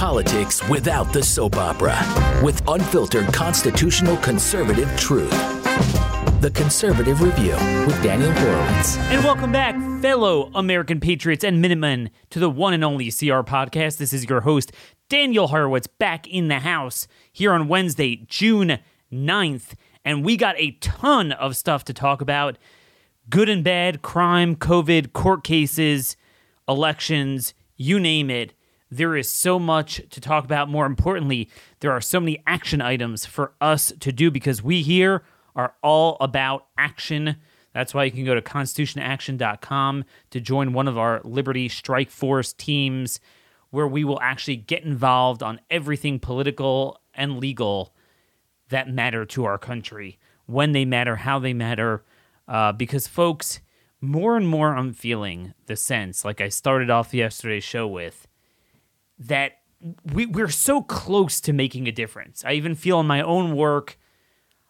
politics without the soap opera with unfiltered constitutional conservative truth. The Conservative Review with Daniel Horowitz. And welcome back, fellow American patriots and Minutemen, to the one and only CR podcast. This is your host, Daniel Horowitz, back in the house here on Wednesday, June 9th. And we got a ton of stuff to talk about good and bad, crime, COVID, court cases, elections, you name it. There is so much to talk about. More importantly, there are so many action items for us to do because we here are all about action. That's why you can go to constitutionaction.com to join one of our Liberty Strike Force teams where we will actually get involved on everything political and legal that matter to our country, when they matter, how they matter. Uh, because, folks, more and more I'm feeling the sense, like I started off yesterday's show with, that we, we're so close to making a difference. I even feel in my own work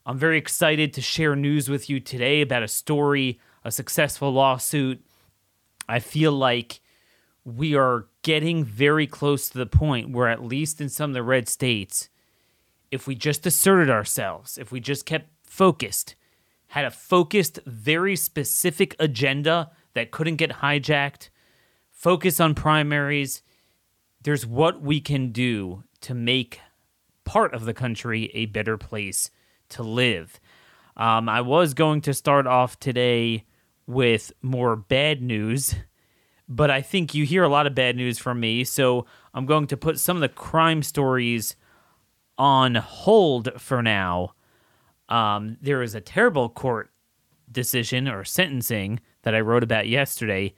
I'm very excited to share news with you today about a story, a successful lawsuit. I feel like we are getting very close to the point where, at least in some of the red states, if we just asserted ourselves, if we just kept focused, had a focused, very specific agenda that couldn't get hijacked, focus on primaries, there's what we can do to make part of the country a better place to live. Um, I was going to start off today with more bad news, but I think you hear a lot of bad news from me, so I'm going to put some of the crime stories on hold for now. Um, there is a terrible court decision or sentencing that I wrote about yesterday,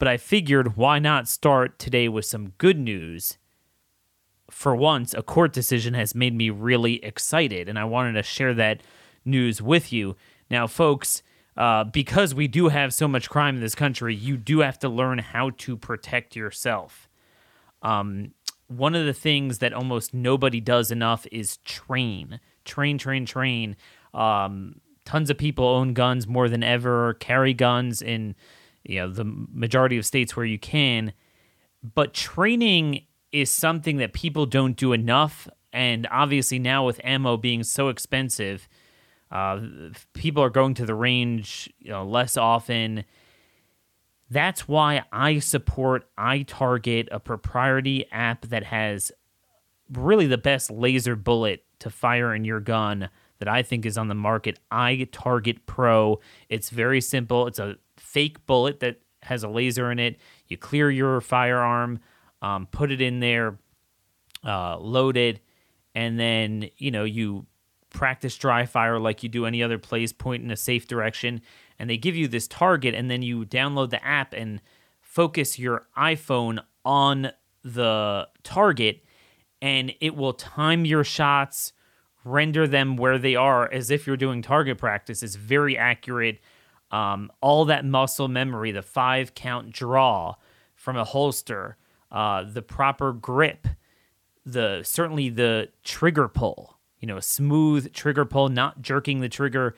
but I figured why not start today with some good news for once, a court decision has made me really excited, and I wanted to share that news with you. Now, folks, uh, because we do have so much crime in this country, you do have to learn how to protect yourself. Um, one of the things that almost nobody does enough is train, train, train, train. Um, tons of people own guns more than ever, carry guns in you know the majority of states where you can, but training is something that people don't do enough. And obviously, now with ammo being so expensive, uh, people are going to the range you know, less often. That's why I support iTarget, a proprietary app that has really the best laser bullet to fire in your gun that I think is on the market. iTarget Pro. It's very simple. It's a fake bullet that has a laser in it. You clear your firearm um, put it in there, uh, load it, and then you know you practice dry fire like you do any other place, point in a safe direction, and they give you this target, and then you download the app and focus your iPhone on the target, and it will time your shots, render them where they are as if you're doing target practice. It's very accurate. Um, all that muscle memory, the five count draw from a holster, uh, the proper grip, the certainly the trigger pull, you know, a smooth trigger pull, not jerking the trigger.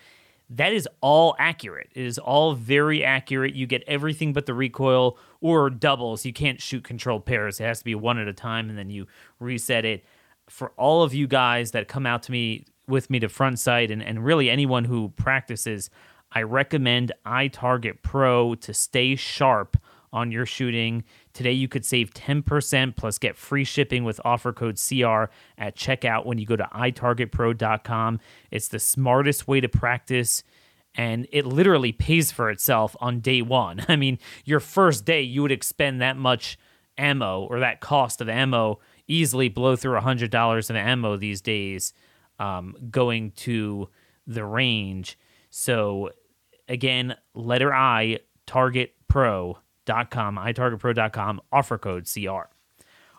That is all accurate. It is all very accurate. You get everything but the recoil or doubles. You can't shoot controlled pairs. It has to be one at a time and then you reset it. For all of you guys that come out to me with me to front sight and, and really anyone who practices, I recommend iTarget Pro to stay sharp on your shooting. Today, you could save 10% plus get free shipping with offer code CR at checkout when you go to itargetpro.com. It's the smartest way to practice, and it literally pays for itself on day one. I mean, your first day, you would expend that much ammo or that cost of ammo easily blow through $100 of ammo these days um, going to the range. So, again, letter I, Target Pro itargetpro.com, offer code CR.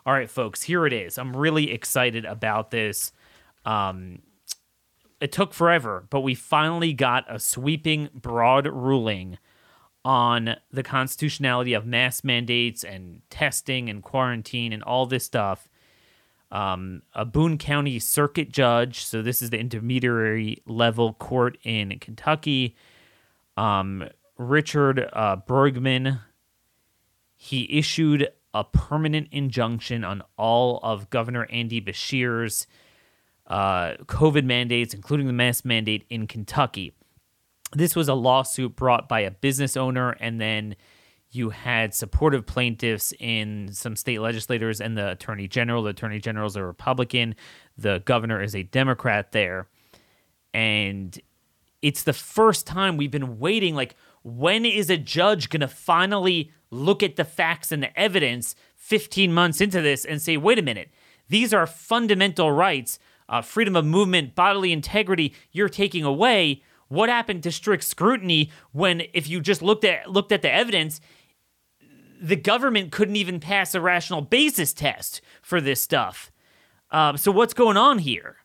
All right, folks, here it is. I'm really excited about this. Um, it took forever, but we finally got a sweeping, broad ruling on the constitutionality of mask mandates and testing and quarantine and all this stuff. Um, a Boone County Circuit Judge, so this is the intermediary level court in Kentucky. Um, Richard uh, Bergman he issued a permanent injunction on all of Governor Andy Beshear's uh, COVID mandates, including the mask mandate in Kentucky. This was a lawsuit brought by a business owner, and then you had supportive plaintiffs in some state legislators and the attorney general. The attorney general is a Republican, the governor is a Democrat there. And it's the first time we've been waiting. Like, when is a judge going to finally look at the facts and the evidence 15 months into this and say, wait a minute, these are fundamental rights, uh, freedom of movement, bodily integrity, you're taking away. What happened to strict scrutiny when, if you just looked at looked at the evidence, the government couldn't even pass a rational basis test for this stuff. Um, so what's going on here?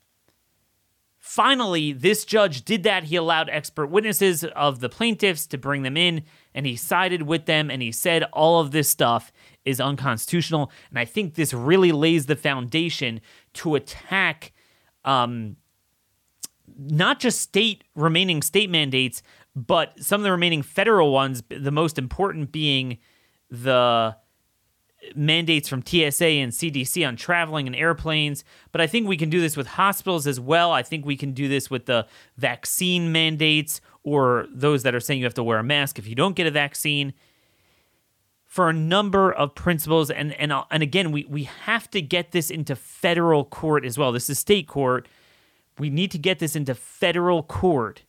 Finally, this judge did that. He allowed expert witnesses of the plaintiffs to bring them in, and he sided with them, and he said all of this stuff is unconstitutional. And I think this really lays the foundation to attack um, not just state remaining state mandates, but some of the remaining federal ones. The most important being the mandates from TSA and CDC on traveling and airplanes, but I think we can do this with hospitals as well. I think we can do this with the vaccine mandates or those that are saying you have to wear a mask if you don't get a vaccine. For a number of principles, and and uh, and again, we we have to get this into federal court as well. This is state court. We need to get this into federal court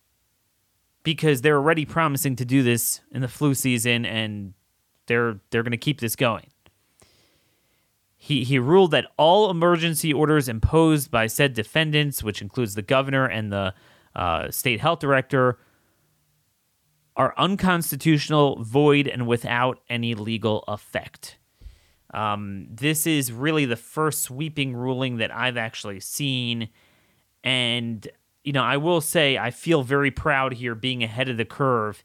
because they're already promising to do this in the flu season, and they're they're going to keep this going. He, he ruled that all emergency orders imposed by said defendants, which includes the governor and the uh, state health director, are unconstitutional, void, and without any legal effect. Um, this is really the first sweeping ruling that I've actually seen. And, you know, I will say I feel very proud here being ahead of the curve.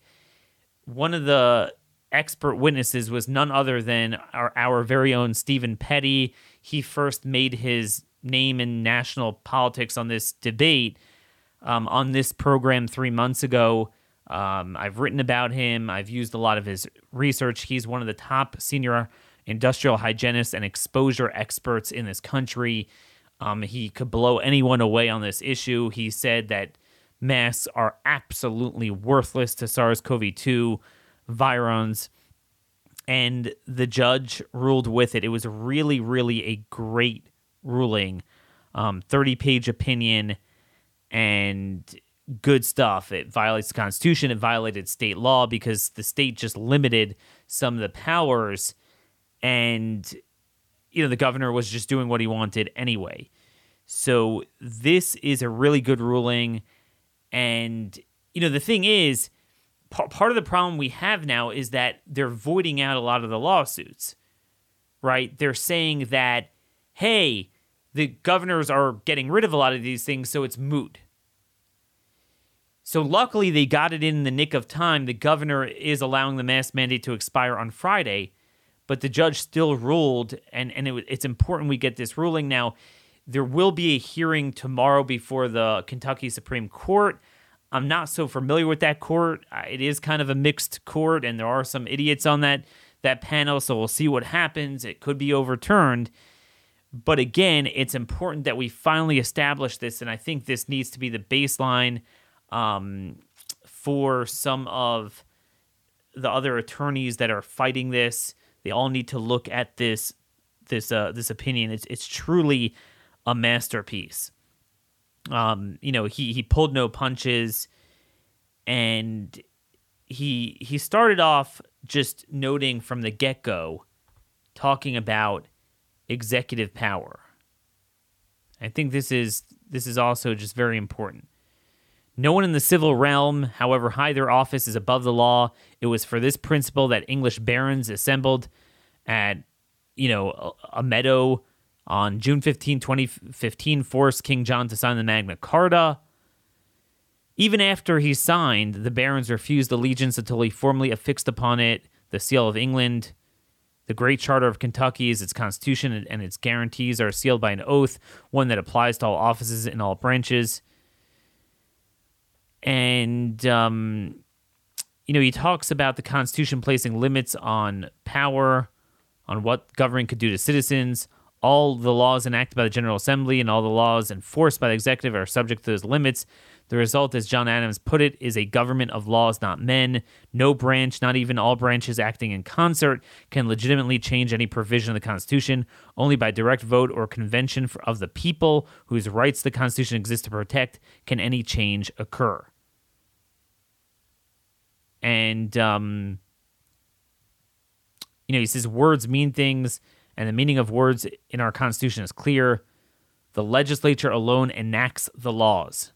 One of the expert witnesses was none other than our, our very own Stephen Petty. He first made his name in national politics on this debate um, on this program three months ago. Um, I've written about him. I've used a lot of his research. He's one of the top senior industrial hygienists and exposure experts in this country. Um, he could blow anyone away on this issue. He said that masks are absolutely worthless to SARS CoV 2 virions and the judge ruled with it. It was really, really a great ruling. Um, 30 page opinion and good stuff. It violates the Constitution. It violated state law because the state just limited some of the powers. And, you know, the governor was just doing what he wanted anyway. So this is a really good ruling. And, you know, the thing is, part of the problem we have now is that they're voiding out a lot of the lawsuits, right? They're saying that, hey, the governors are getting rid of a lot of these things, so it's moot. So luckily, they got it in the nick of time. The governor is allowing the mask mandate to expire on Friday, but the judge still ruled, and, and it, it's important we get this ruling now. There will be a hearing tomorrow before the Kentucky Supreme Court. I'm not so familiar with that court. It is kind of a mixed court, and there are some idiots on that that panel. So we'll see what happens. It could be overturned. But again, it's important that we finally establish this, and I think this needs to be the baseline um, for some of the other attorneys that are fighting this. They all need to look at this this uh, this opinion. It's it's truly a masterpiece. Um, you know, he he pulled no punches, and he he started off just noting from the get go, talking about executive power. I think this is this is also just very important. No one in the civil realm, however high their office, is above the law. It was for this principle that English barons assembled at, you know, a, a meadow on June 15, 2015, forced King John to sign the Magna Carta. Even after he signed, the barons refused allegiance until he formally affixed upon it the seal of England. The Great Charter of Kentucky is its constitution, and its guarantees are sealed by an oath, one that applies to all offices in all branches. And, um, you know, he talks about the Constitution placing limits on power on what government could do to citizens. All the laws enacted by the General Assembly and all the laws enforced by the executive are subject to those limits. The result, as John Adams put it, is a government of laws, not men. No branch, not even all branches acting in concert, can legitimately change any provision of the Constitution. Only by direct vote or convention of the people, whose rights the Constitution exists to protect, can any change occur. And, um, you know, he says words mean things, and the meaning of words in our Constitution is clear. The legislature alone enacts the laws.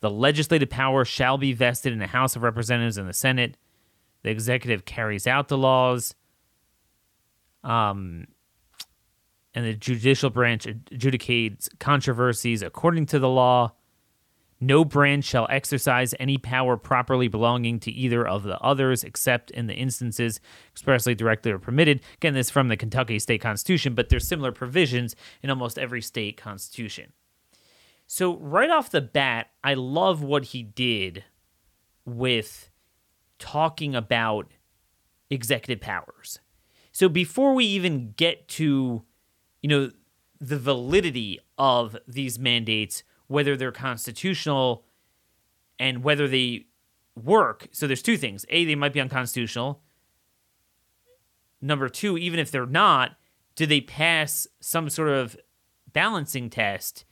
The legislative power shall be vested in the House of Representatives and the Senate. The executive carries out the laws. Um, and the judicial branch adjudicates controversies according to the law. No branch shall exercise any power properly belonging to either of the others, except in the instances expressly directed or permitted. Again, this is from the Kentucky State Constitution, but there's similar provisions in almost every state constitution. So, right off the bat, I love what he did with talking about executive powers. So, before we even get to, you know, the validity of these mandates, whether they're constitutional and whether they work. So, there's two things A, they might be unconstitutional. Number two, even if they're not, do they pass some sort of balancing test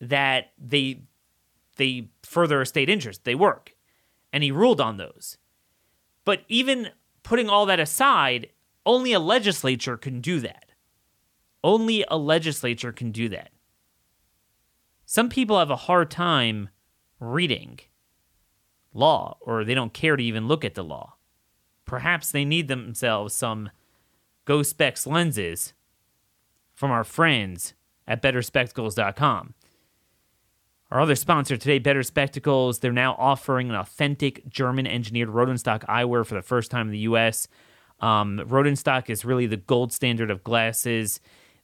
that they they further a state interest. They work. And he ruled on those. But even putting all that aside, only a legislature can do that. Only a legislature can do that. Some people have a hard time reading law, or they don't care to even look at the law. Perhaps they need themselves some Go Specs lenses from our friends at betterspectacles.com. Our other sponsor today, Better Spectacles, they're now offering an authentic German engineered Rodenstock eyewear for the first time in the US. Um, Rodenstock is really the gold standard of glasses.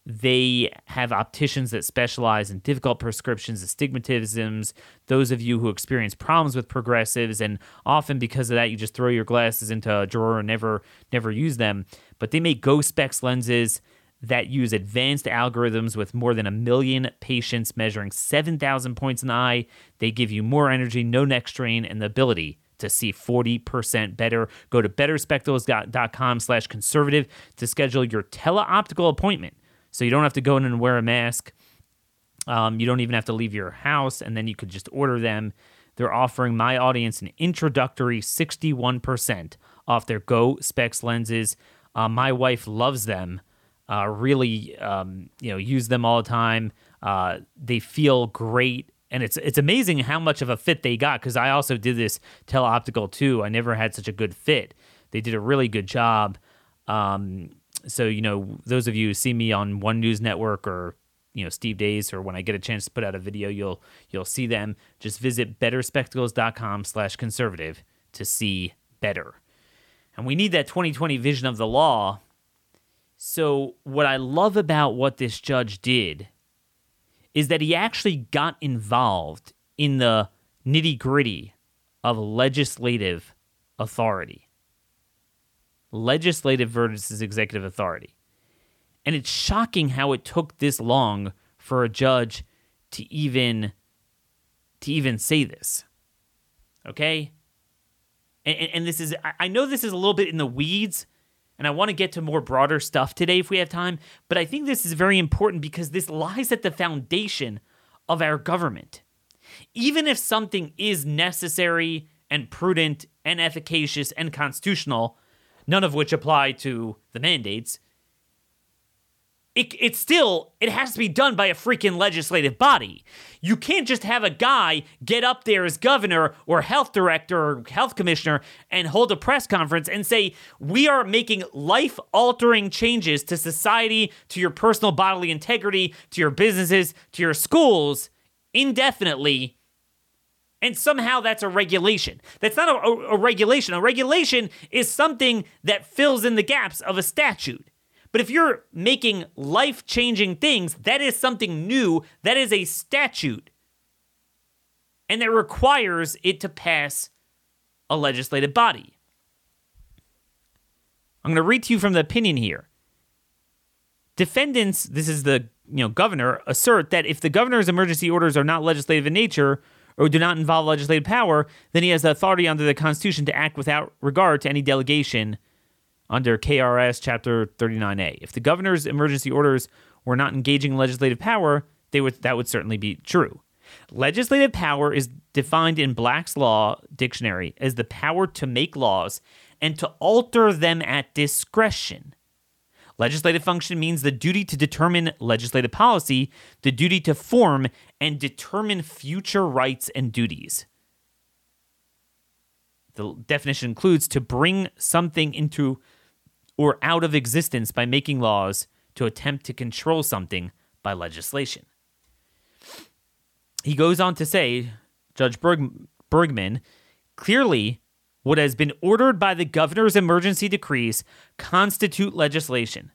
They have opticians that specialize in difficult prescriptions, astigmatisms, those of you who experience problems with progressives, and often because of that, you just throw your glasses into a drawer and never never use them. But they make Go Specs lenses that use advanced algorithms with more than a million patients measuring 7,000 points in the eye. They give you more energy, no neck strain, and the ability to see 40% better. Go to betterspectacles.com slash conservative to schedule your teleoptical appointment. So you don't have to go in and wear a mask. Um, you don't even have to leave your house, and then you could just order them. They're offering my audience an introductory 61% off their Go Specs lenses. Uh, my wife loves them uh, really um, you know use them all the time. Uh, they feel great, and it's it's amazing how much of a fit they got. Because I also did this teleoptical too. I never had such a good fit. They did a really good job. Um, so you know, those of you who see me on One News Network or you know Steve Deace or when I get a chance to put out a video, you'll you'll see them. Just visit betterspectacles.com/conservative to see better. And we need that 2020 vision of the law so, what I love about what this judge did is that he actually got involved in the nitty gritty of legislative authority. Legislative versus executive authority. And it's shocking how it took this long for a judge to even to even say this. Okay? And, and, this is I know this is a little bit in the weeds, and I want to get to more broader stuff today if we have time, but I think this is very important because this lies at the foundation of our government. Even if something is necessary and prudent and efficacious and constitutional, none of which apply to the mandates, it, it still it has to be done by a freaking legislative body. You can't just have a guy get up there as governor or health director or health commissioner and hold a press conference and say, "We are making life-altering changes to society, to your personal bodily integrity, to your businesses, to your schools indefinitely." And somehow that's a regulation. That's not a, a, a regulation. A regulation is something that fills in the gaps of a statute. But if you're making life changing things, that is something new. That is a statute. And that requires it to pass a legislative body. I'm going to read to you from the opinion here. Defendants, this is the you know governor, assert that if the governor's emergency orders are not legislative in nature or do not involve legislative power, then he has the authority under the Constitution to act without regard to any delegation under KRS Chapter 39A. If the governor's emergency orders were not engaging legislative power, they would that would certainly be true. Legislative power is defined in Black's Law Dictionary as the power to make laws and to alter them at discretion. Legislative function means the duty to determine legislative policy, the duty to form and determine future rights and duties. The definition includes to bring something into or out of existence by making laws, to attempt to control something by legislation. He goes on to say, Judge Berg- Bergman, clearly what has been ordered by the governor's emergency decrees constitute legislation.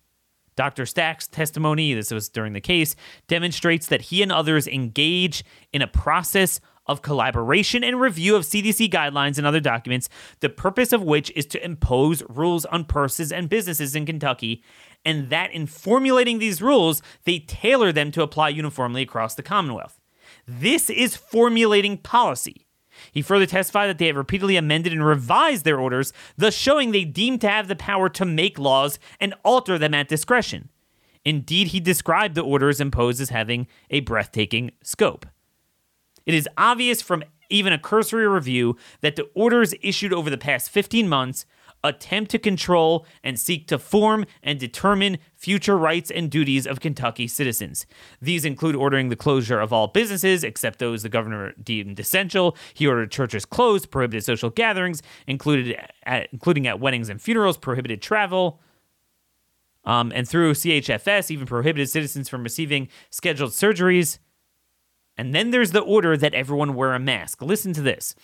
Dr. Stack's testimony, this was during the case, demonstrates that he and others engage in a process of collaboration and review of CDC guidelines and other documents, the purpose of which is to impose rules on persons and businesses in Kentucky, and that in formulating these rules, they tailor them to apply uniformly across the Commonwealth. This is formulating policy. He further testified that they have repeatedly amended and revised their orders, thus showing they deem to have the power to make laws and alter them at discretion. Indeed, he described the orders imposed as having a breathtaking scope. It is obvious from even a cursory review that the orders issued over the past 15 months attempt to control and seek to form and determine future rights and duties of Kentucky citizens. These include ordering the closure of all businesses except those the governor deemed essential. He ordered churches closed, prohibited social gatherings, included at, including at weddings and funerals, prohibited travel. Um, and through CHFS, even prohibited citizens from receiving scheduled surgeries. And then there's the order that everyone wear a mask. Listen to this.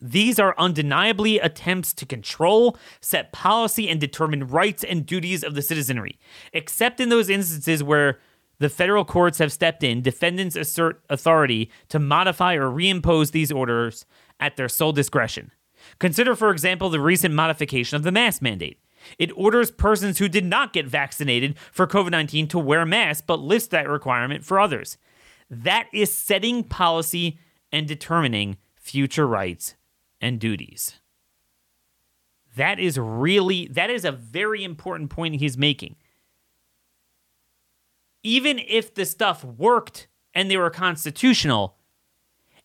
These are undeniably attempts to control, set policy, and determine rights and duties of the citizenry. Except in those instances where the federal courts have stepped in, defendants assert authority to modify or reimpose these orders at their sole discretion. Consider, for example, the recent modification of the mask mandate. It orders persons who did not get vaccinated for COVID 19 to wear masks, but lifts that requirement for others. That is setting policy and determining future rights and duties. That is really, that is a very important point he's making. Even if the stuff worked and they were constitutional,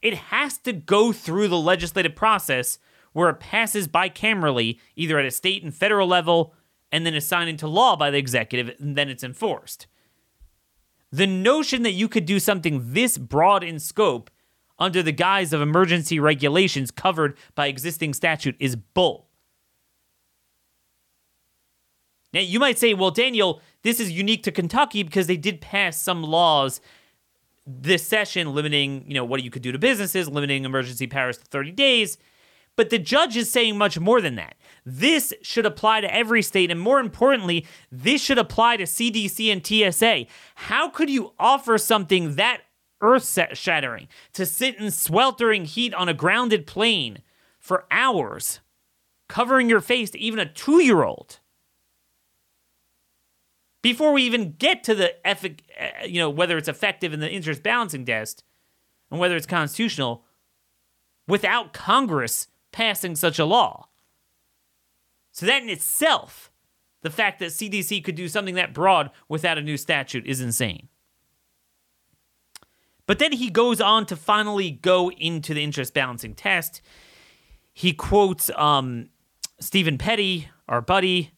it has to go through the legislative process where it passes bicamerally, either at a state and federal level, and then is signed into law by the executive, and then it's enforced. The notion that you could do something this broad in scope under the guise of emergency regulations covered by existing statute is bull. Now, you might say, well, Daniel, this is unique to Kentucky because they did pass some laws this session limiting, you know, what you could do to businesses, limiting emergency powers to 30 days. But the judge is saying much more than that. This should apply to every state, and more importantly, this should apply to CDC and TSA. How could you offer something that earth shattering, to sit in sweltering heat on a grounded plane for hours, covering your face to even a two year old. Before we even get to the effic- uh, you know whether it's effective in the interest balancing test and whether it's constitutional, without Congress passing such a law. So that in itself, the fact that CDC could do something that broad without a new statute is insane. But then he goes on to finally go into the interest balancing test. He quotes um, Stephen Petty, our buddy,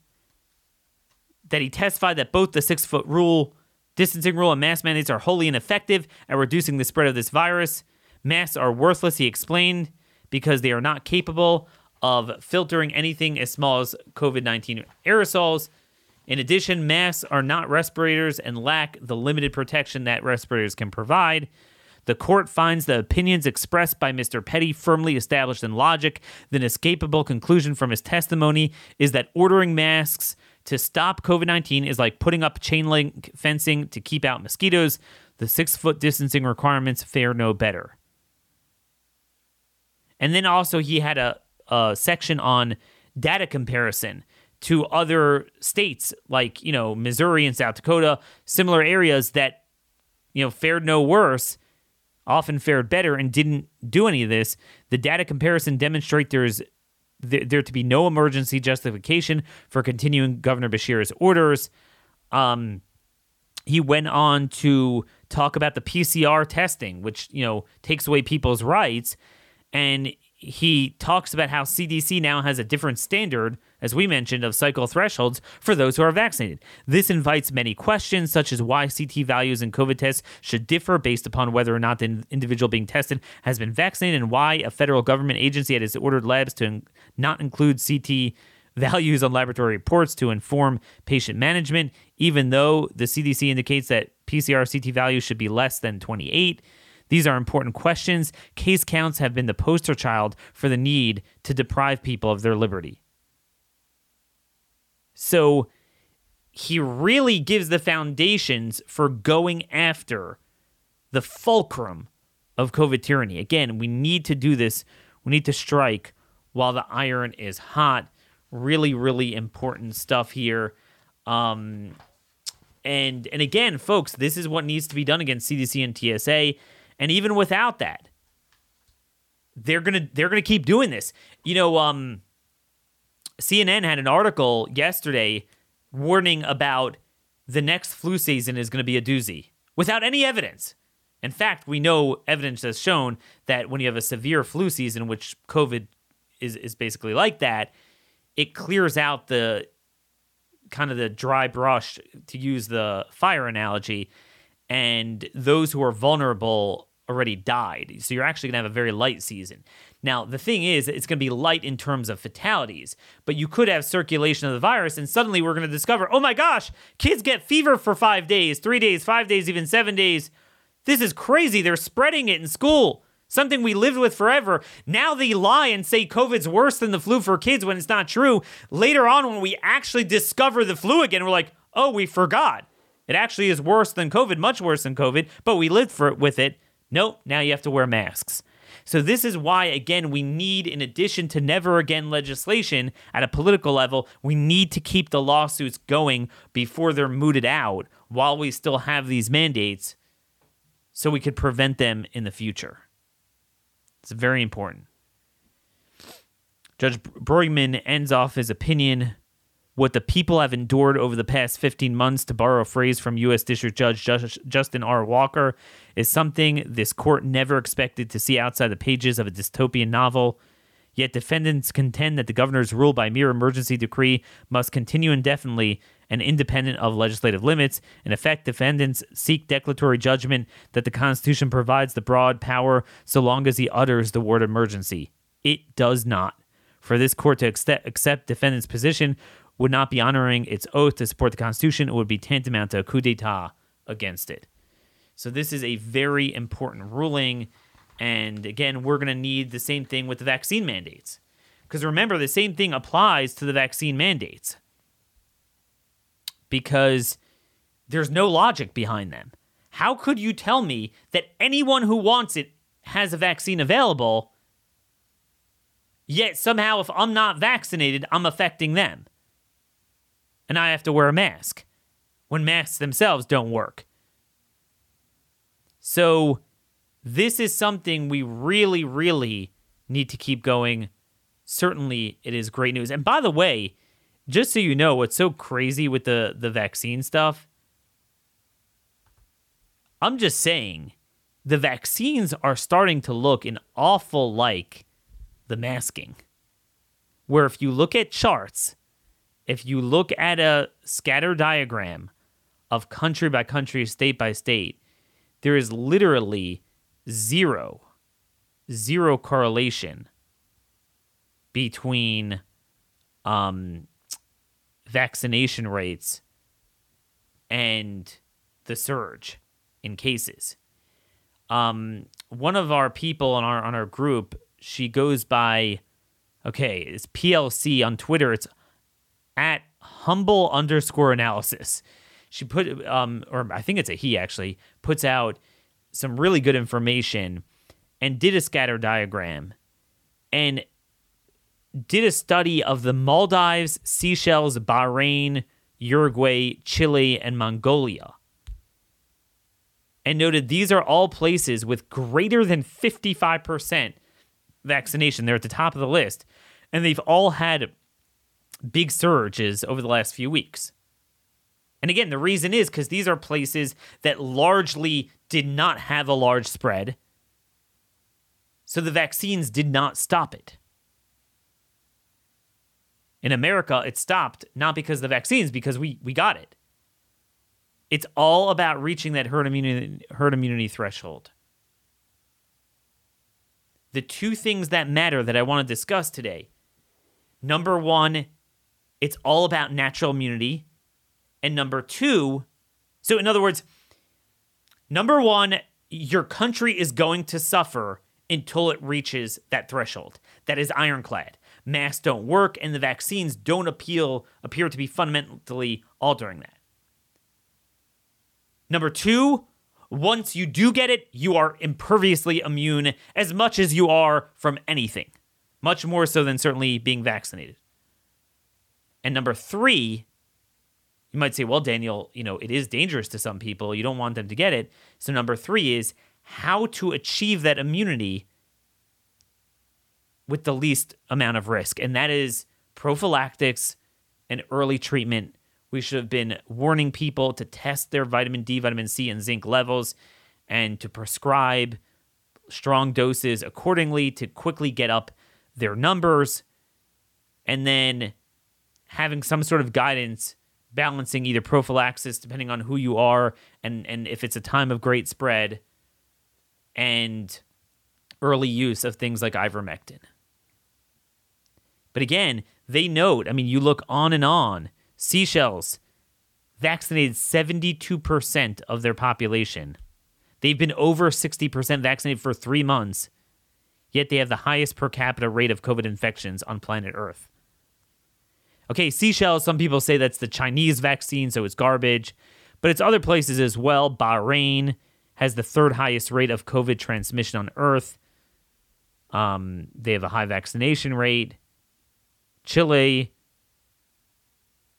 that he testified that both the six foot rule, distancing rule, and mask mandates are wholly ineffective at reducing the spread of this virus. Masks are worthless, he explained, because they are not capable of filtering anything as small as COVID 19 aerosols. In addition, masks are not respirators and lack the limited protection that respirators can provide. The court finds the opinions expressed by Mr. Petty firmly established in logic. The inescapable conclusion from his testimony is that ordering masks to stop COVID 19 is like putting up chain link fencing to keep out mosquitoes. The six foot distancing requirements fare no better. And then also, he had a, a section on data comparison to other states like, you know, Missouri and South Dakota, similar areas that, you know, fared no worse, often fared better and didn't do any of this. The data comparison demonstrate there's there, there to be no emergency justification for continuing Governor Beshear's orders. Um, he went on to talk about the PCR testing, which you know takes away people's rights, and he talks about how CDC now has a different standard, as we mentioned, of cycle thresholds for those who are vaccinated. This invites many questions, such as why CT values in COVID tests should differ based upon whether or not the individual being tested has been vaccinated, and why a federal government agency has ordered labs to not include CT values on laboratory reports to inform patient management, even though the CDC indicates that PCR CT values should be less than 28. These are important questions. Case counts have been the poster child for the need to deprive people of their liberty. So he really gives the foundations for going after the fulcrum of COVID tyranny. Again, we need to do this. We need to strike while the iron is hot. Really, really important stuff here. Um, and and again, folks, this is what needs to be done against CDC and TSA. And even without that, they're gonna they're gonna keep doing this. You know, um, CNN had an article yesterday warning about the next flu season is going to be a doozy without any evidence. In fact, we know evidence has shown that when you have a severe flu season, which COVID is is basically like that, it clears out the kind of the dry brush to use the fire analogy and those who are vulnerable already died. So you're actually going to have a very light season. Now, the thing is, it's going to be light in terms of fatalities, but you could have circulation of the virus, and suddenly we're going to discover oh my gosh, kids get fever for five days, three days, five days, even seven days. This is crazy. They're spreading it in school. Something we lived with forever. Now they lie and say COVID's worse than the flu for kids when it's not true. Later on, when we actually discover the flu again, we're like, oh, we forgot. It actually is worse than COVID, much worse than COVID, but we lived for it with it Nope, now you have to wear masks. So, this is why, again, we need, in addition to never again legislation at a political level, we need to keep the lawsuits going before they're mooted out while we still have these mandates so we could prevent them in the future. It's very important. Judge Brueggemann ends off his opinion what the people have endured over the past 15 months, to borrow a phrase from U.S. District Judge Justin R. Walker, is something this court never expected to see outside the pages of a dystopian novel. Yet defendants contend that the governor's rule by mere emergency decree must continue indefinitely and independent of legislative limits. In effect, defendants seek declaratory judgment that the Constitution provides the broad power so long as he utters the word emergency. It does not. For this court to accept defendant's position would not be honoring its oath to support the Constitution. It would be tantamount to a coup d'etat against it. So this is a very important ruling. And again, we're going to need the same thing with the vaccine mandates. Because remember, the same thing applies to the vaccine mandates. Because there's no logic behind them. How could you tell me that anyone who wants it has a vaccine available, yet somehow if I'm not vaccinated, I'm affecting them? And I have to wear a mask when masks themselves don't work. So, this is something we really, really need to keep going. Certainly, it is great news. And by the way, just so you know, what's so crazy with the, the vaccine stuff, I'm just saying the vaccines are starting to look an awful like the masking. Where if you look at charts, if you look at a scatter diagram of country by country, state by state, there is literally zero, zero correlation between um, vaccination rates and the surge in cases. Um, one of our people on our on our group, she goes by, okay, it's PLC on Twitter. It's at humble underscore analysis. She put, um, or I think it's a he actually, puts out some really good information and did a scatter diagram. And did a study of the Maldives, Seychelles, Bahrain, Uruguay, Chile, and Mongolia. And noted these are all places with greater than 55% vaccination. They're at the top of the list. And they've all had big surges over the last few weeks. And again, the reason is because these are places that largely did not have a large spread. So the vaccines did not stop it. In America, it stopped not because of the vaccines, because we, we got it. It's all about reaching that herd immunity, herd immunity threshold. The two things that matter that I want to discuss today number one, it's all about natural immunity. And number two, so in other words, number one, your country is going to suffer until it reaches that threshold. That is ironclad. Masks don't work, and the vaccines don't appeal appear to be fundamentally altering that. Number two, once you do get it, you are imperviously immune as much as you are from anything, much more so than certainly being vaccinated. And number three, you might say, well, Daniel, you know, it is dangerous to some people. You don't want them to get it. So, number three is how to achieve that immunity with the least amount of risk. And that is prophylactics and early treatment. We should have been warning people to test their vitamin D, vitamin C, and zinc levels and to prescribe strong doses accordingly to quickly get up their numbers. And then having some sort of guidance balancing either prophylaxis depending on who you are and and if it's a time of great spread and early use of things like ivermectin. But again, they note, I mean, you look on and on, Seychelles vaccinated 72% of their population. They've been over 60% vaccinated for 3 months. Yet they have the highest per capita rate of COVID infections on planet Earth. Okay, Seychelles, some people say that's the Chinese vaccine, so it's garbage, but it's other places as well. Bahrain has the third highest rate of COVID transmission on Earth. Um, they have a high vaccination rate. Chile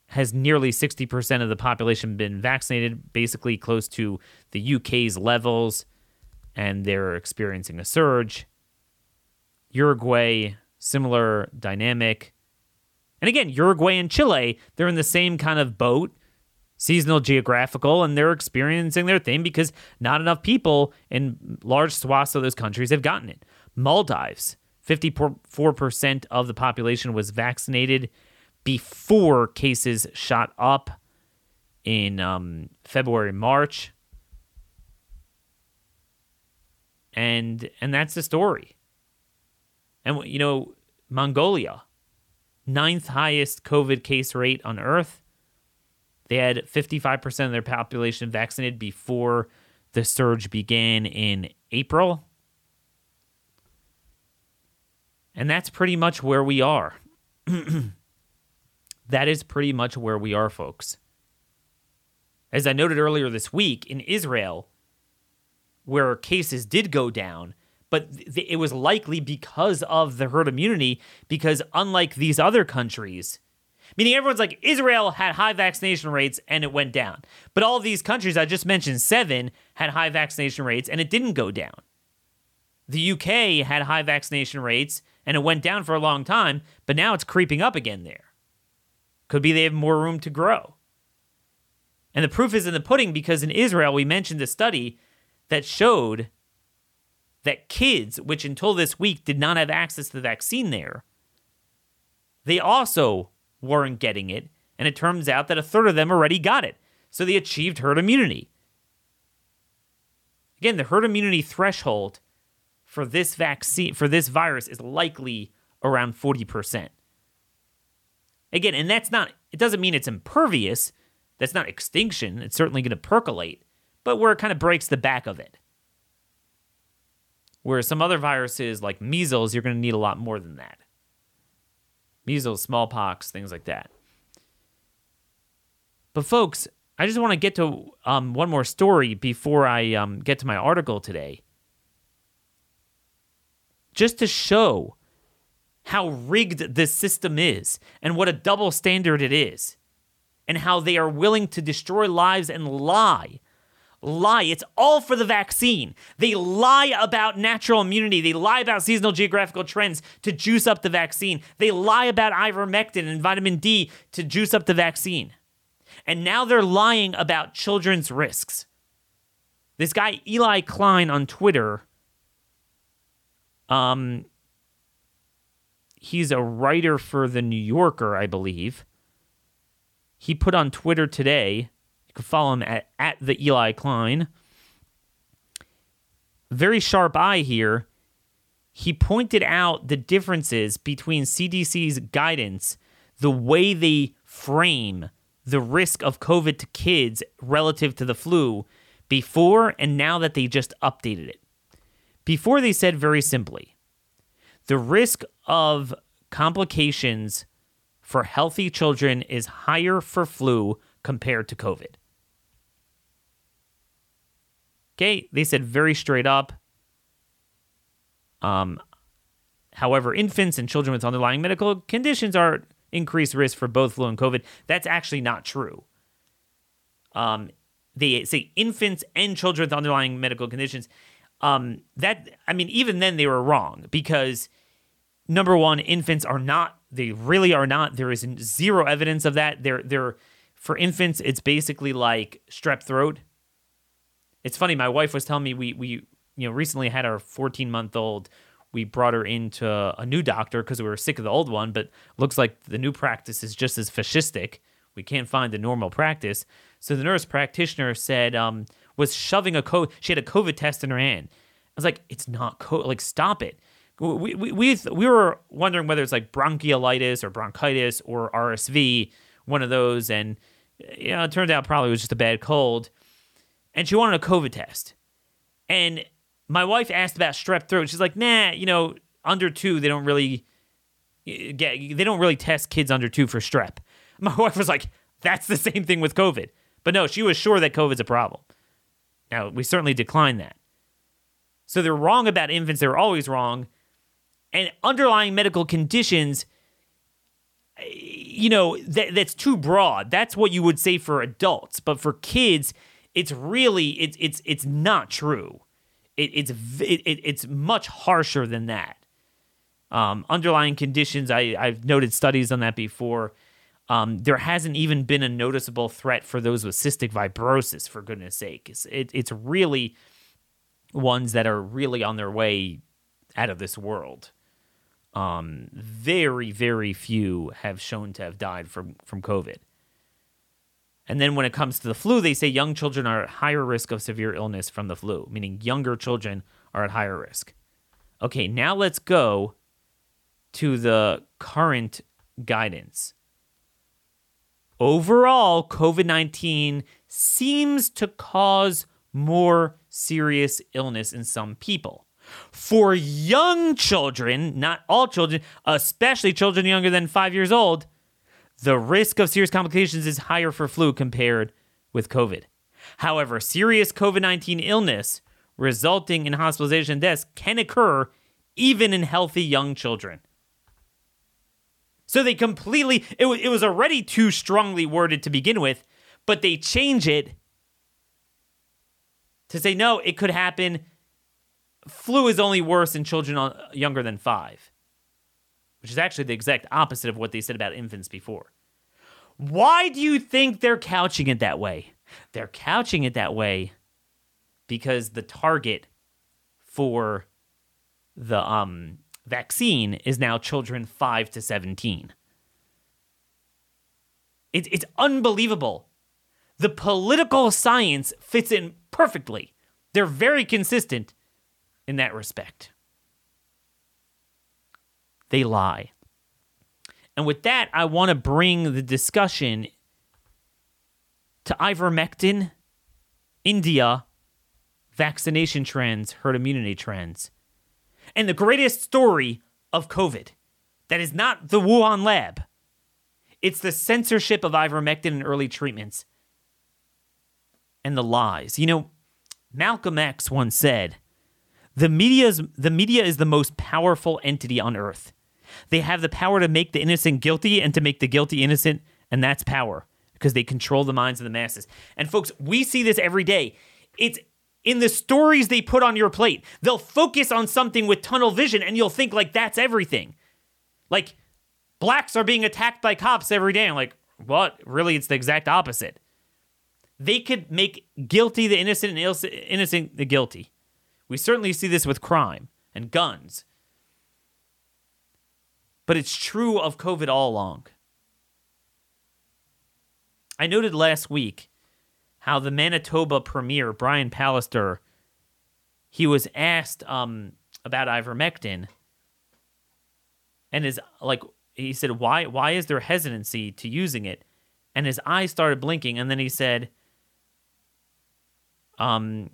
has nearly 60% of the population been vaccinated, basically close to the UK's levels, and they're experiencing a surge. Uruguay, similar dynamic. And again, Uruguay and Chile, they're in the same kind of boat, seasonal geographical, and they're experiencing their thing because not enough people in large swaths of those countries have gotten it. Maldives, 54% of the population was vaccinated before cases shot up in um, February, March. And and that's the story. And you know, Mongolia, ninth highest COVID case rate on earth. They had 55% of their population vaccinated before the surge began in April. And that's pretty much where we are. that is pretty much where we are, folks. As I noted earlier this week, in Israel, where cases did go down, but th- it was likely because of the herd immunity, because unlike these other countries, meaning everyone's like, Israel had high vaccination rates and it went down. But all these countries I just mentioned, seven, had high vaccination rates and it didn't go down. The UK had high vaccination rates and it went down for a long time, but now it's creeping up again there. Could be they have more room to grow. And the proof is in the pudding because in Israel, we mentioned a study that showed that kids, which until this week did not have access to the vaccine there, they also weren't getting it. And it turns out that a third of them already got it. So they achieved herd immunity. Again, the herd immunity threshold for this vaccine, for this virus, is likely around 40%. Again, and that's not, it doesn't mean it's impervious. That's not extinction. It's certainly going to percolate, but where it kind of breaks the back of it. Whereas some other viruses like measles, you're going to need a lot more than that. Measles, smallpox, things like that. But folks, I just want to get to um, one more story before I um, get to my article today. Just to show how rigged this system is and what a double standard it is, and how they are willing to destroy lives and lie. Lie. It's all for the vaccine. They lie about natural immunity. They lie about seasonal geographical trends to juice up the vaccine. They lie about ivermectin and vitamin D to juice up the vaccine. And now they're lying about children's risks. This guy, Eli Klein, on Twitter, um, he's a writer for the New Yorker, I believe. He put on Twitter today, you can follow him at, at the Eli Klein. Very sharp eye here. He pointed out the differences between CDC's guidance, the way they frame the risk of COVID to kids relative to the flu before and now that they just updated it. Before they said very simply, the risk of complications for healthy children is higher for flu compared to COVID. Okay, they said very straight up. Um, however, infants and children with underlying medical conditions are increased risk for both flu and COVID. That's actually not true. Um, they say infants and children with underlying medical conditions. Um, that I mean, even then they were wrong because number one, infants are not. They really are not. There is zero evidence of that. They're they're for infants. It's basically like strep throat. It's funny. My wife was telling me we we you know recently had our 14 month old. We brought her into a new doctor because we were sick of the old one, but looks like the new practice is just as fascistic. We can't find the normal practice. So the nurse practitioner said um, was shoving a COVID. She had a COVID test in her hand. I was like, it's not COVID. Like, stop it. We, we, we, we were wondering whether it's like bronchiolitis or bronchitis or RSV, one of those. And, you know, it turned out probably was just a bad cold. And she wanted a COVID test. And my wife asked about strep throat. She's like, nah, you know, under two, they don't really get, they don't really test kids under two for strep. My wife was like, that's the same thing with COVID. But no, she was sure that COVID's a problem. Now, we certainly decline that. So they're wrong about infants. They're always wrong. And underlying medical conditions, eh, you know, that, that's too broad. That's what you would say for adults. But for kids, it's really, it's, it's, it's not true. It, it's, it, it's much harsher than that. Um, underlying conditions, I, I've noted studies on that before um, there hasn't even been a noticeable threat for those with cystic fibrosis, for goodness sake. It's, it, it's really ones that are really on their way out of this world. Um, very, very few have shown to have died from, from COVID. And then when it comes to the flu, they say young children are at higher risk of severe illness from the flu, meaning younger children are at higher risk. Okay, now let's go to the current guidance. Overall, COVID 19 seems to cause more serious illness in some people. For young children, not all children, especially children younger than five years old, the risk of serious complications is higher for flu compared with COVID. However, serious COVID 19 illness resulting in hospitalization and deaths can occur even in healthy young children. So they completely, it, it was already too strongly worded to begin with, but they change it to say, no, it could happen. Flu is only worse in children uh, younger than five, which is actually the exact opposite of what they said about infants before. Why do you think they're couching it that way? They're couching it that way because the target for the um vaccine is now children 5 to 17. It, it's unbelievable. The political science fits in perfectly. They're very consistent in that respect. They lie. And with that, I want to bring the discussion to ivermectin, India, vaccination trends, herd immunity trends and the greatest story of COVID. That is not the Wuhan lab. It's the censorship of ivermectin and early treatments and the lies. You know, Malcolm X once said, "The media's the media is the most powerful entity on earth. They have the power to make the innocent guilty and to make the guilty innocent, and that's power because they control the minds of the masses. And folks, we see this every day. It's in the stories they put on your plate. They'll focus on something with tunnel vision and you'll think like that's everything. Like blacks are being attacked by cops every day. I'm like, what? Really, it's the exact opposite. They could make guilty the innocent and innocent the guilty. We certainly see this with crime and guns. But it's true of COVID all along. I noted last week how the Manitoba premier, Brian Pallister, he was asked um, about ivermectin and is like he said why why is there hesitancy to using it and his eyes started blinking and then he said um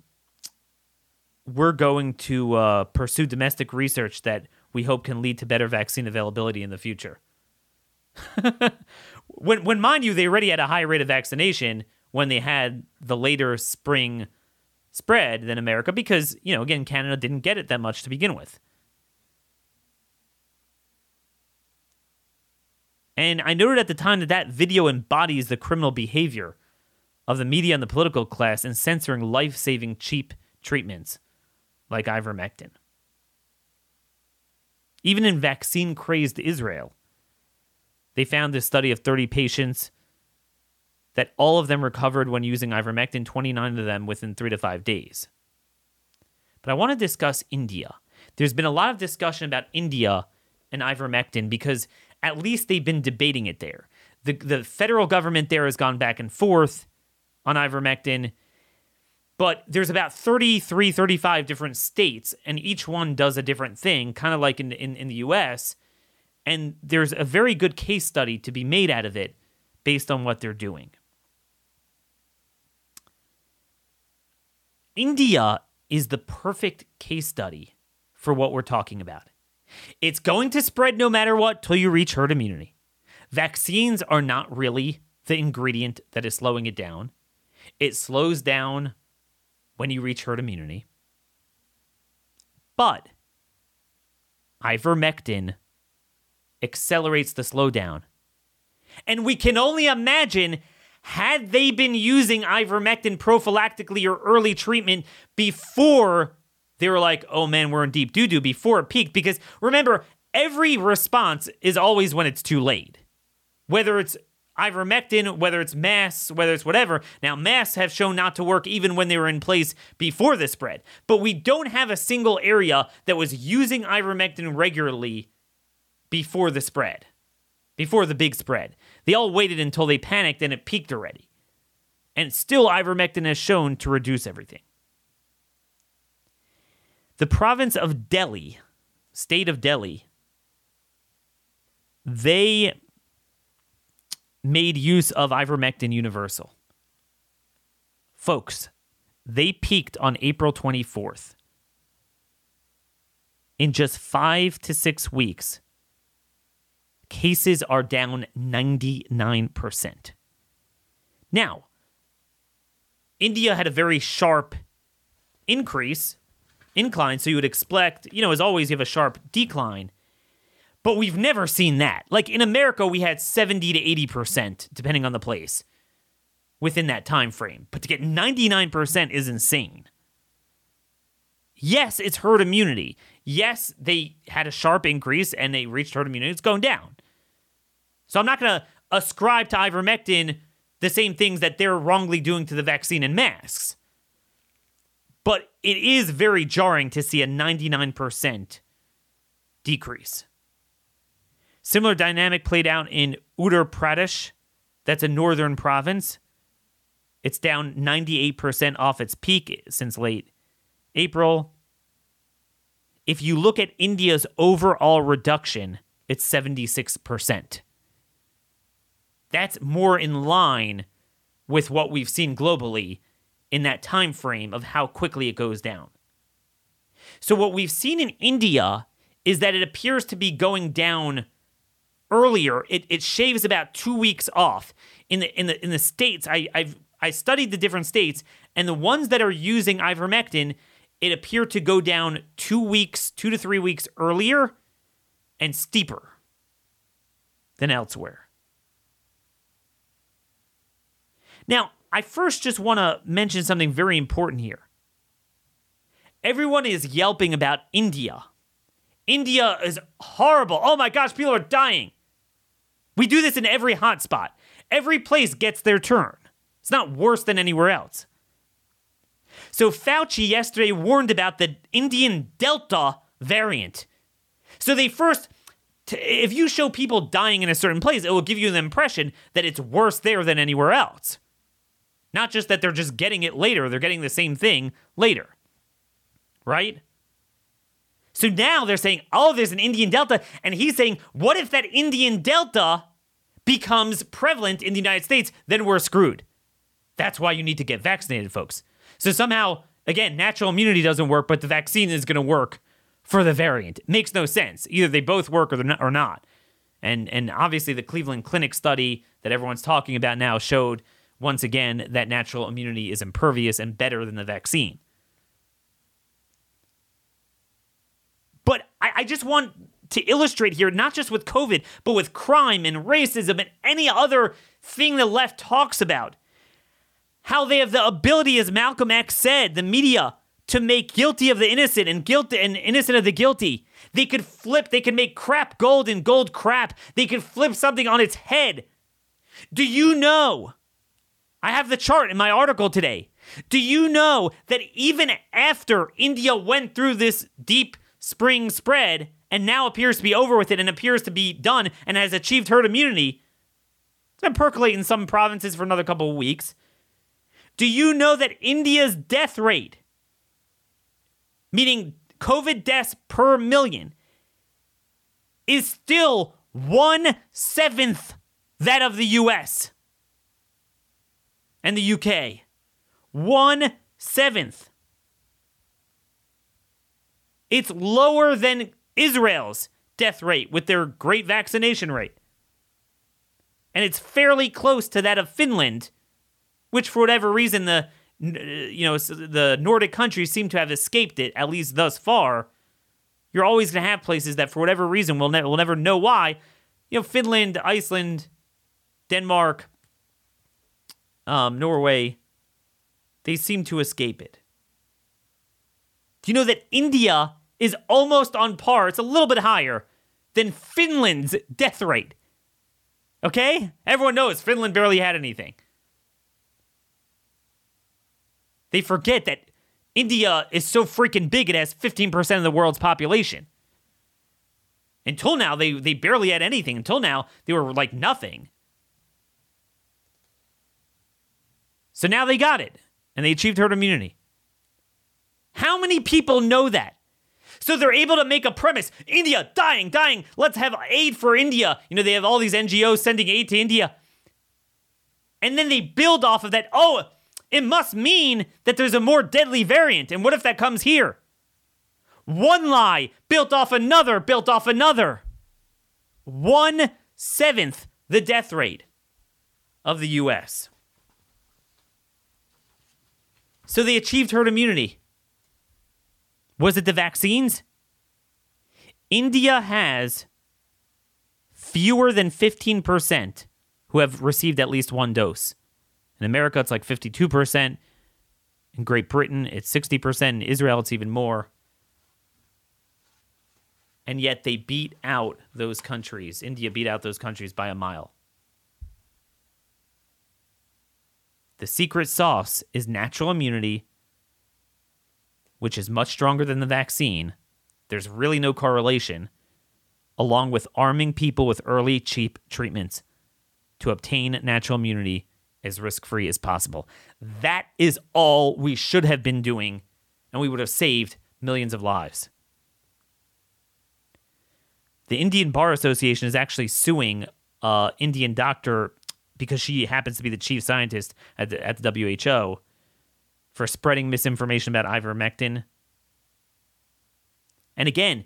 we're going to uh, pursue domestic research that we hope can lead to better vaccine availability in the future. when, when mind you, they already had a high rate of vaccination when they had the later spring spread than America because, you know, again, Canada didn't get it that much to begin with. And I noted at the time that that video embodies the criminal behavior of the media and the political class in censoring life saving cheap treatments like ivermectin. Even in vaccine crazed Israel, they found this study of 30 patients that all of them recovered when using ivermectin, 29 of them within three to five days. But I want to discuss India. There's been a lot of discussion about India and ivermectin because at least they've been debating it there. The, the federal government there has gone back and forth on ivermectin but there's about 33 35 different states and each one does a different thing kind of like in, in, in the us and there's a very good case study to be made out of it based on what they're doing. India is the perfect case study for what we're talking about. It's going to spread no matter what till you reach herd immunity. Vaccines are not really the ingredient that is slowing it down. It slows down when you reach herd immunity. But ivermectin accelerates the slowdown. And we can only imagine had they been using ivermectin prophylactically or early treatment before they were like, oh man, we're in deep doo doo before it peaked. Because remember, every response is always when it's too late. Whether it's ivermectin, whether it's masks, whether it's whatever. Now, masks have shown not to work even when they were in place before the spread, but we don't have a single area that was using ivermectin regularly before the spread, before the big spread. They all waited until they panicked and it peaked already. And still, ivermectin has shown to reduce everything. The province of Delhi, state of Delhi, they made use of ivermectin universal. Folks, they peaked on April 24th. In just five to six weeks, cases are down 99%. Now, India had a very sharp increase, incline, so you would expect, you know, as always, you have a sharp decline. But we've never seen that. Like in America, we had 70 to 80%, depending on the place, within that time frame. But to get 99% is insane. Yes, it's herd immunity. Yes, they had a sharp increase and they reached herd immunity. It's going down. So I'm not going to ascribe to ivermectin the same things that they're wrongly doing to the vaccine and masks. But it is very jarring to see a 99% decrease. Similar dynamic played out in Uttar Pradesh. That's a northern province. It's down 98% off its peak since late April. If you look at India's overall reduction, it's 76%. That's more in line with what we've seen globally in that time frame of how quickly it goes down. So what we've seen in India is that it appears to be going down earlier, it, it shaves about two weeks off. In the in the in the states, I I've I studied the different states, and the ones that are using ivermectin, it appeared to go down two weeks, two to three weeks earlier and steeper than elsewhere. Now, I first just want to mention something very important here. Everyone is yelping about India. India is horrible. Oh my gosh, people are dying. We do this in every hotspot. Every place gets their turn. It's not worse than anywhere else. So Fauci yesterday warned about the Indian Delta variant. So they first, if you show people dying in a certain place, it will give you the impression that it's worse there than anywhere else. Not just that they're just getting it later, they're getting the same thing later. Right? So now they're saying, oh, there's an Indian Delta. And he's saying, what if that Indian Delta becomes prevalent in the United States? Then we're screwed. That's why you need to get vaccinated, folks. So somehow, again, natural immunity doesn't work, but the vaccine is going to work for the variant. It makes no sense. Either they both work or, they're not, or not. And, and obviously, the Cleveland Clinic study that everyone's talking about now showed once again that natural immunity is impervious and better than the vaccine. But I, I just want to illustrate here, not just with COVID, but with crime and racism and any other thing the left talks about. How they have the ability, as Malcolm X said, the media, to make guilty of the innocent and guilt and innocent of the guilty. They could flip, they could make crap gold and gold crap. They could flip something on its head. Do you know I have the chart in my article today. Do you know that even after India went through this deep spring spread and now appears to be over with it and appears to be done and has achieved herd immunity, it's to percolate in some provinces for another couple of weeks. Do you know that India's death rate, meaning COVID deaths per million, is still one seventh that of the US? and the UK. One seventh. It's lower than Israel's death rate with their great vaccination rate. And it's fairly close to that of Finland, which for whatever reason the you know the Nordic countries seem to have escaped it at least thus far. You're always going to have places that for whatever reason we'll, ne- we'll never know why. You know, Finland, Iceland, Denmark, um, Norway, they seem to escape it. Do you know that India is almost on par? It's a little bit higher than Finland's death rate. Okay? Everyone knows Finland barely had anything. They forget that India is so freaking big, it has 15% of the world's population. Until now, they, they barely had anything. Until now, they were like nothing. So now they got it and they achieved herd immunity. How many people know that? So they're able to make a premise India, dying, dying. Let's have aid for India. You know, they have all these NGOs sending aid to India. And then they build off of that. Oh, it must mean that there's a more deadly variant. And what if that comes here? One lie built off another, built off another. One seventh the death rate of the US. So they achieved herd immunity. Was it the vaccines? India has fewer than 15% who have received at least one dose. In America, it's like 52%. In Great Britain, it's 60%. In Israel, it's even more. And yet they beat out those countries. India beat out those countries by a mile. The secret sauce is natural immunity, which is much stronger than the vaccine. There's really no correlation, along with arming people with early, cheap treatments to obtain natural immunity as risk free as possible. That is all we should have been doing, and we would have saved millions of lives. The Indian Bar Association is actually suing uh, Indian doctor because she happens to be the chief scientist at the, at the WHO for spreading misinformation about ivermectin. And again,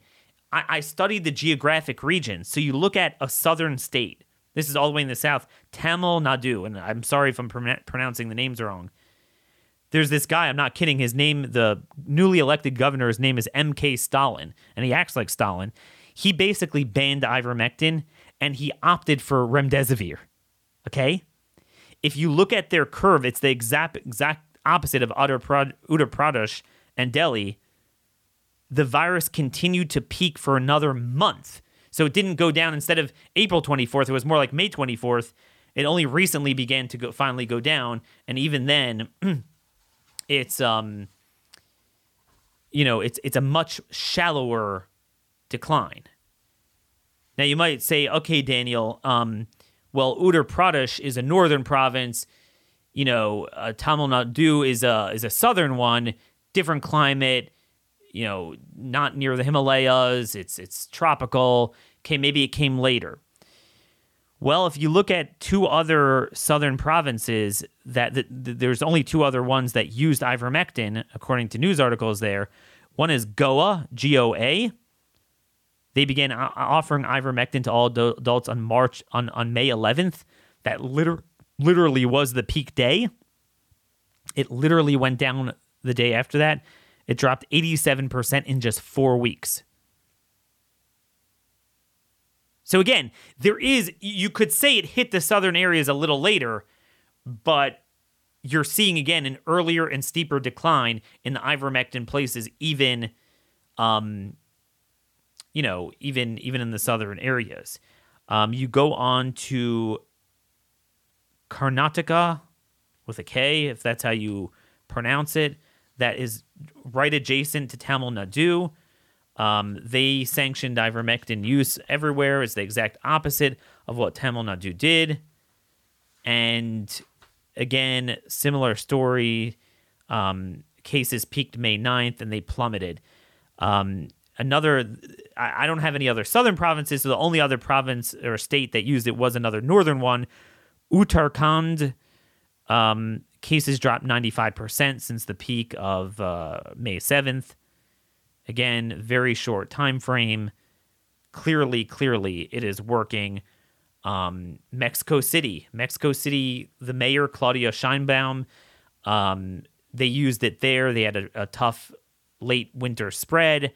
I, I studied the geographic region. So you look at a southern state. This is all the way in the south, Tamil Nadu. And I'm sorry if I'm pronouncing the names wrong. There's this guy, I'm not kidding. His name, the newly elected governor, his name is M.K. Stalin, and he acts like Stalin. he basically banned ivermectin and he opted for remdesivir. Okay? If you look at their curve, it's the exact exact opposite of Uttar Pradesh and Delhi. The virus continued to peak for another month. So it didn't go down instead of April 24th, it was more like May 24th. It only recently began to go finally go down, and even then it's um you know, it's it's a much shallower decline. Now you might say, okay, Daniel, um, well, Uttar Pradesh is a northern province. You know, uh, Tamil Nadu is a is a southern one, different climate. You know, not near the Himalayas. It's it's tropical. Okay, maybe it came later. Well, if you look at two other southern provinces, that, that, that there's only two other ones that used ivermectin, according to news articles. There, one is Goa, G O A, they began offering ivermectin to all adults on March on, on May 11th. That liter- literally was the peak day. It literally went down the day after that. It dropped 87% in just 4 weeks. So again, there is you could say it hit the southern areas a little later, but you're seeing again an earlier and steeper decline in the ivermectin places even um, you know, even even in the southern areas. Um, you go on to Karnataka with a K, if that's how you pronounce it. That is right adjacent to Tamil Nadu. Um, they sanctioned ivermectin use everywhere. It's the exact opposite of what Tamil Nadu did. And again, similar story. Um, cases peaked May 9th and they plummeted. Um, another I, don't have any other southern provinces, so the only other province or state that used it was another northern one, Uttarakhand. Um, cases dropped 95% since the peak of uh, May 7th. Again, very short time frame. Clearly, clearly, it is working. Um, Mexico City, Mexico City, the mayor Claudia Sheinbaum, um, they used it there. They had a, a tough late winter spread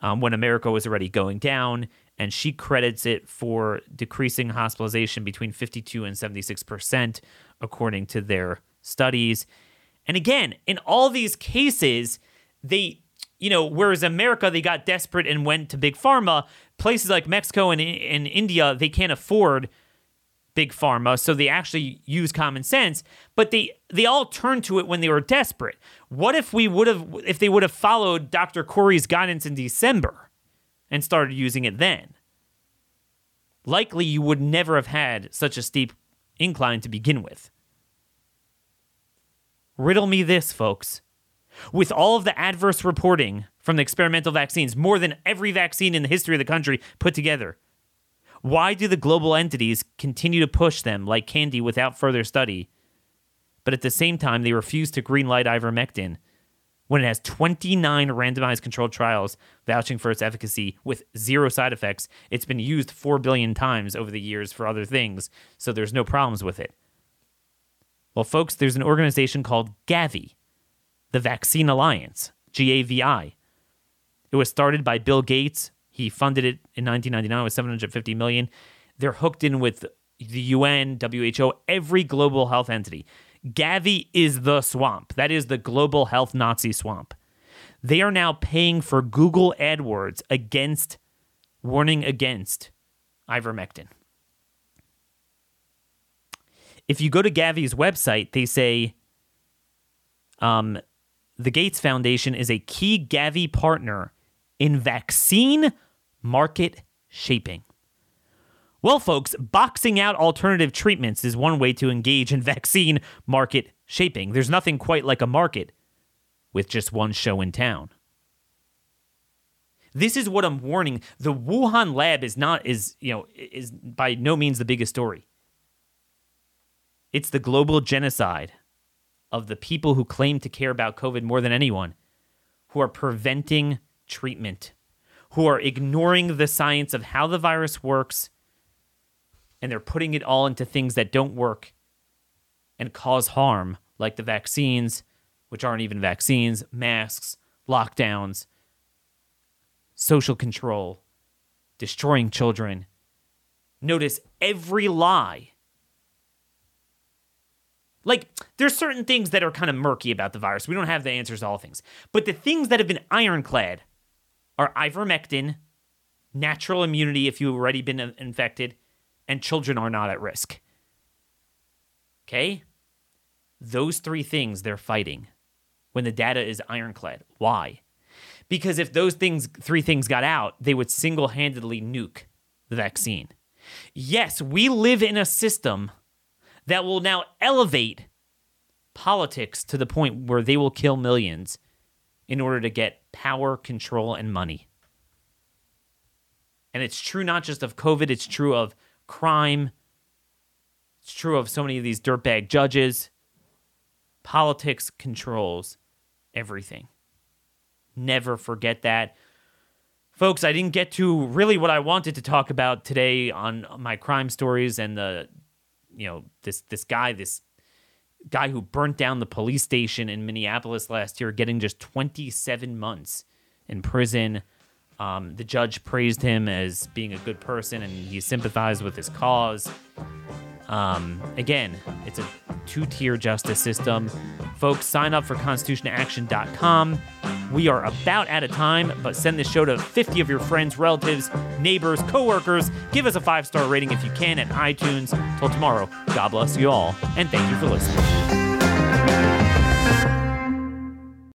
um, when America was already going down, and she credits it for decreasing hospitalization between 52 and 76 percent, according to their studies. And again, in all these cases, they, you know, whereas America, they got desperate and went to big pharma, places like Mexico and, and India, they can't afford big pharma, so they actually use common sense, but they they all turned to it when they were desperate. What if we would have if they would have followed Dr. Kory's guidance in December and started using it then? Likely you would never have had such a steep incline to begin with. Riddle me this, folks. With all of the adverse reporting from the experimental vaccines, more than every vaccine in the history of the country put together, why do the global entities continue to push them like candy without further study? But at the same time, they refuse to greenlight ivermectin when it has 29 randomized controlled trials vouching for its efficacy with zero side effects. It's been used 4 billion times over the years for other things, so there's no problems with it. Well, folks, there's an organization called Gavi, the Vaccine Alliance, G A V I. It was started by Bill Gates, he funded it in 1999 with 750 million. They're hooked in with the UN, WHO, every global health entity. Gavi is the swamp. That is the global health Nazi swamp. They are now paying for Google AdWords against warning against ivermectin. If you go to Gavi's website, they say um, the Gates Foundation is a key Gavi partner in vaccine market shaping. Well, folks, boxing out alternative treatments is one way to engage in vaccine market shaping. There's nothing quite like a market with just one show in town. This is what I'm warning. The Wuhan lab is not is, you know, is by no means the biggest story. It's the global genocide of the people who claim to care about COVID more than anyone, who are preventing treatment who are ignoring the science of how the virus works and they're putting it all into things that don't work and cause harm, like the vaccines, which aren't even vaccines, masks, lockdowns, social control. destroying children. Notice every lie. Like, there's certain things that are kind of murky about the virus. We don't have the answers to all things. But the things that have been ironclad are ivermectin, natural immunity if you've already been infected, and children are not at risk. Okay? Those three things they're fighting when the data is ironclad. Why? Because if those things three things got out, they would single-handedly nuke the vaccine. Yes, we live in a system that will now elevate politics to the point where they will kill millions in order to get power, control, and money. And it's true not just of COVID, it's true of crime. It's true of so many of these dirtbag judges. Politics controls everything. Never forget that. Folks, I didn't get to really what I wanted to talk about today on my crime stories and the you know, this this guy, this guy who burnt down the police station in Minneapolis last year getting just 27 months in prison. Um, the judge praised him as being a good person and he sympathized with his cause. Um, again, it's a two tier justice system. Folks, sign up for constitutionaction.com. We are about out of time, but send this show to 50 of your friends, relatives, neighbors, coworkers. Give us a five star rating if you can at iTunes. Till tomorrow, God bless you all, and thank you for listening.